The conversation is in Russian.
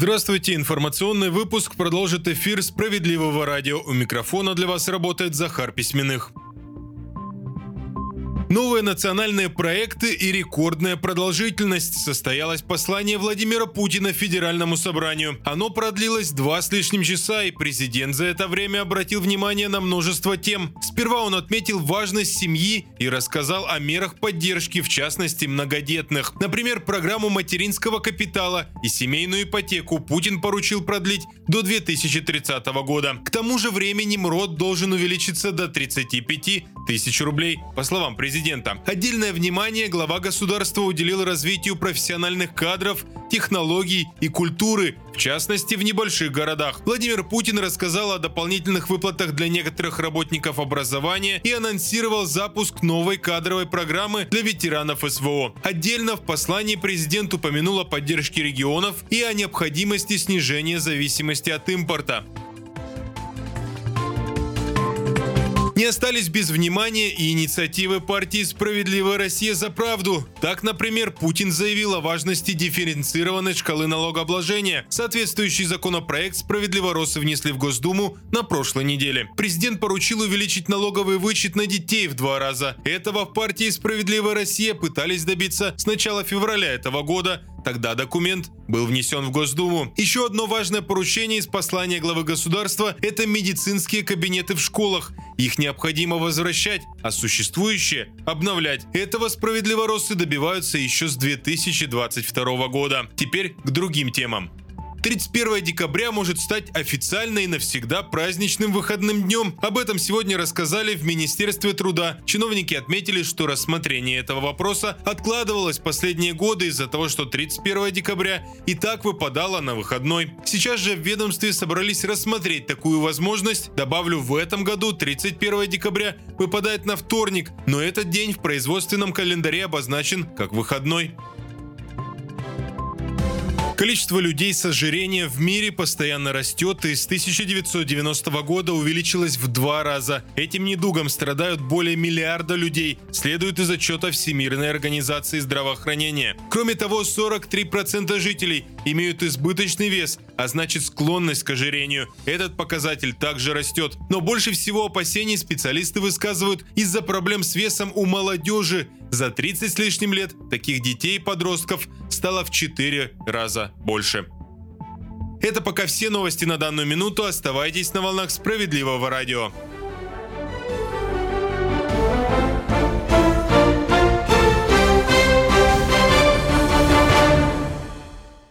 Здравствуйте, информационный выпуск продолжит эфир «Справедливого радио». У микрофона для вас работает Захар Письменных. Новые национальные проекты и рекордная продолжительность состоялось послание Владимира Путина Федеральному собранию. Оно продлилось два с лишним часа, и президент за это время обратил внимание на множество тем. Сперва он отметил важность семьи и рассказал о мерах поддержки, в частности, многодетных. Например, программу материнского капитала и семейную ипотеку Путин поручил продлить до 2030 года. К тому же времени МРОД должен увеличиться до 35 тысяч рублей. По словам президента, отдельное внимание глава государства уделил развитию профессиональных кадров, технологий и культуры, в частности в небольших городах. Владимир Путин рассказал о дополнительных выплатах для некоторых работников образования и анонсировал запуск новой кадровой программы для ветеранов СВО. Отдельно в послании президент упомянул о поддержке регионов и о необходимости снижения зависимости от импорта. Не остались без внимания и инициативы партии «Справедливая Россия за правду». Так, например, Путин заявил о важности дифференцированной шкалы налогообложения. Соответствующий законопроект «Справедливоросы» внесли в Госдуму на прошлой неделе. Президент поручил увеличить налоговый вычет на детей в два раза. Этого в партии «Справедливая Россия» пытались добиться с начала февраля этого года, Тогда документ был внесен в Госдуму. Еще одно важное поручение из послания главы государства – это медицинские кабинеты в школах. Их необходимо возвращать, а существующие – обновлять. Этого справедливоросы добиваются еще с 2022 года. Теперь к другим темам. 31 декабря может стать официально и навсегда праздничным выходным днем. Об этом сегодня рассказали в Министерстве труда. Чиновники отметили, что рассмотрение этого вопроса откладывалось последние годы из-за того, что 31 декабря и так выпадало на выходной. Сейчас же в ведомстве собрались рассмотреть такую возможность. Добавлю, в этом году 31 декабря выпадает на вторник, но этот день в производственном календаре обозначен как выходной. Количество людей с ожирением в мире постоянно растет и с 1990 года увеличилось в два раза. Этим недугом страдают более миллиарда людей, следует из отчета Всемирной организации здравоохранения. Кроме того, 43% жителей имеют избыточный вес, а значит склонность к ожирению. Этот показатель также растет. Но больше всего опасений специалисты высказывают из-за проблем с весом у молодежи. За 30 с лишним лет таких детей и подростков стало в 4 раза больше. Это пока все новости на данную минуту. Оставайтесь на волнах справедливого радио.